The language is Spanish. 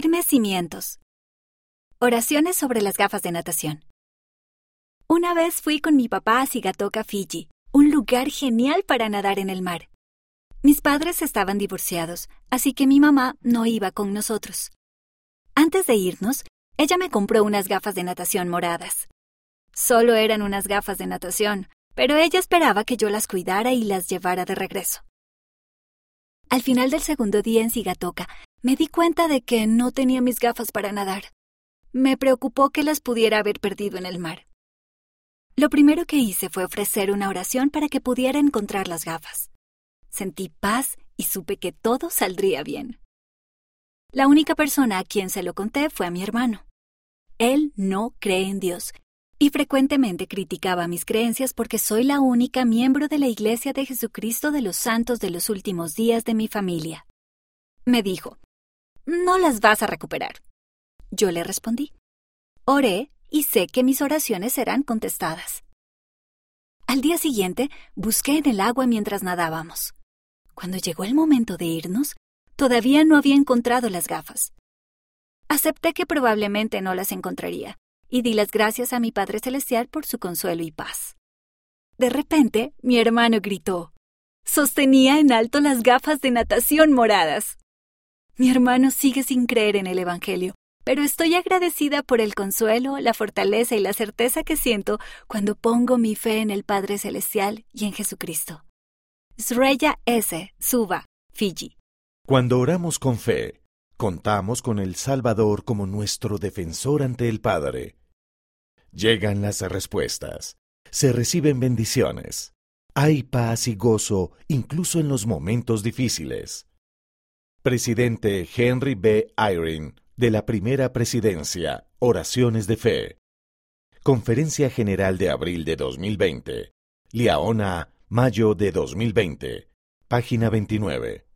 Firmes cimientos. Oraciones sobre las gafas de natación. Una vez fui con mi papá a Sigatoka, Fiji, un lugar genial para nadar en el mar. Mis padres estaban divorciados, así que mi mamá no iba con nosotros. Antes de irnos, ella me compró unas gafas de natación moradas. Solo eran unas gafas de natación, pero ella esperaba que yo las cuidara y las llevara de regreso. Al final del segundo día en Sigatoka, me di cuenta de que no tenía mis gafas para nadar. Me preocupó que las pudiera haber perdido en el mar. Lo primero que hice fue ofrecer una oración para que pudiera encontrar las gafas. Sentí paz y supe que todo saldría bien. La única persona a quien se lo conté fue a mi hermano. Él no cree en Dios y frecuentemente criticaba mis creencias porque soy la única miembro de la Iglesia de Jesucristo de los Santos de los últimos días de mi familia. Me dijo, no las vas a recuperar. Yo le respondí, oré y sé que mis oraciones serán contestadas. Al día siguiente busqué en el agua mientras nadábamos. Cuando llegó el momento de irnos, todavía no había encontrado las gafas. Acepté que probablemente no las encontraría, y di las gracias a mi Padre Celestial por su consuelo y paz. De repente, mi hermano gritó. Sostenía en alto las gafas de natación moradas. Mi hermano sigue sin creer en el Evangelio, pero estoy agradecida por el consuelo, la fortaleza y la certeza que siento cuando pongo mi fe en el Padre Celestial y en Jesucristo. Sreya S. Suba, Fiji. Cuando oramos con fe, contamos con el Salvador como nuestro defensor ante el Padre. Llegan las respuestas. Se reciben bendiciones. Hay paz y gozo incluso en los momentos difíciles. Presidente Henry B. Eyring, de la Primera Presidencia, Oraciones de Fe. Conferencia General de abril de 2020. Liaona, mayo de 2020. Página 29.